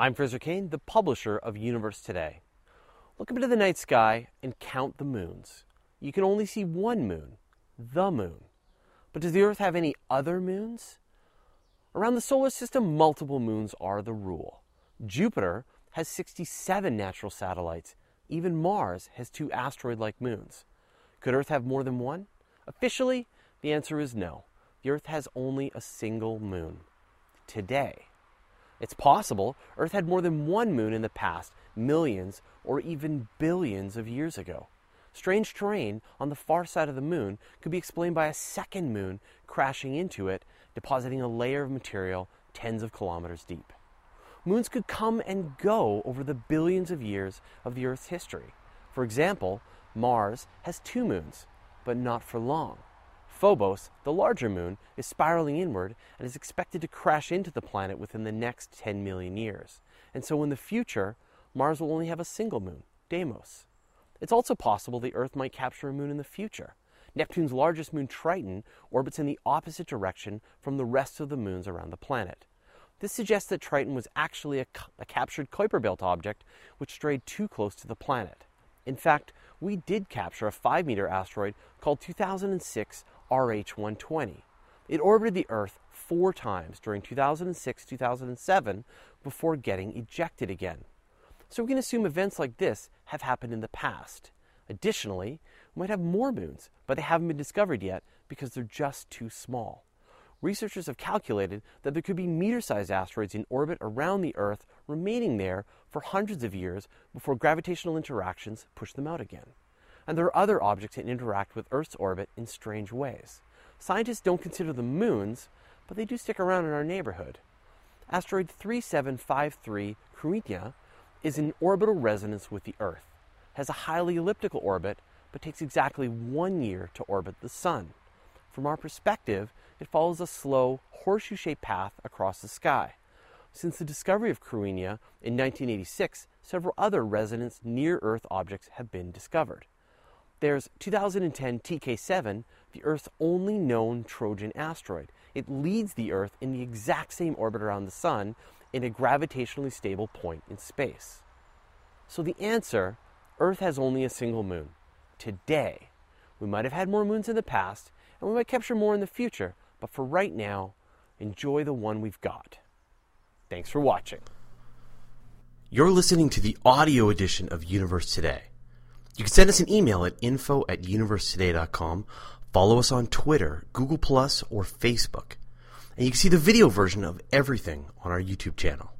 I'm Fraser Cain, the publisher of Universe Today. Look up into the night sky and count the moons. You can only see one moon, the moon. But does the Earth have any other moons? Around the solar system, multiple moons are the rule. Jupiter has 67 natural satellites. Even Mars has two asteroid like moons. Could Earth have more than one? Officially, the answer is no. The Earth has only a single moon. Today. It's possible Earth had more than one moon in the past, millions or even billions of years ago. Strange terrain on the far side of the moon could be explained by a second moon crashing into it, depositing a layer of material tens of kilometers deep. Moons could come and go over the billions of years of the Earth's history. For example, Mars has two moons, but not for long. Phobos, the larger moon, is spiraling inward and is expected to crash into the planet within the next 10 million years. And so in the future, Mars will only have a single moon, Deimos. It's also possible the Earth might capture a moon in the future. Neptune's largest moon, Triton, orbits in the opposite direction from the rest of the moons around the planet. This suggests that Triton was actually a, a captured Kuiper Belt object which strayed too close to the planet. In fact, we did capture a 5 meter asteroid called 2006 RH 120. It orbited the Earth four times during 2006 2007 before getting ejected again. So we can assume events like this have happened in the past. Additionally, we might have more moons, but they haven't been discovered yet because they're just too small. Researchers have calculated that there could be meter sized asteroids in orbit around the Earth remaining there for hundreds of years before gravitational interactions push them out again. And there are other objects that interact with Earth's orbit in strange ways. Scientists don't consider them moons, but they do stick around in our neighborhood. Asteroid 3753 Cruithne is in orbital resonance with the Earth, has a highly elliptical orbit, but takes exactly one year to orbit the Sun. From our perspective, it follows a slow, horseshoe shaped path across the sky. Since the discovery of Cruithne in 1986, several other resonance near Earth objects have been discovered. There's 2010 TK7, the Earth's only known Trojan asteroid. It leads the Earth in the exact same orbit around the Sun in a gravitationally stable point in space. So the answer Earth has only a single moon. Today, we might have had more moons in the past, and we might capture more in the future, but for right now, enjoy the one we've got. Thanks for watching. You're listening to the audio edition of Universe Today. You can send us an email at info at universetoday.com, follow us on Twitter, Google Plus, or Facebook and you can see the video version of everything on our YouTube channel.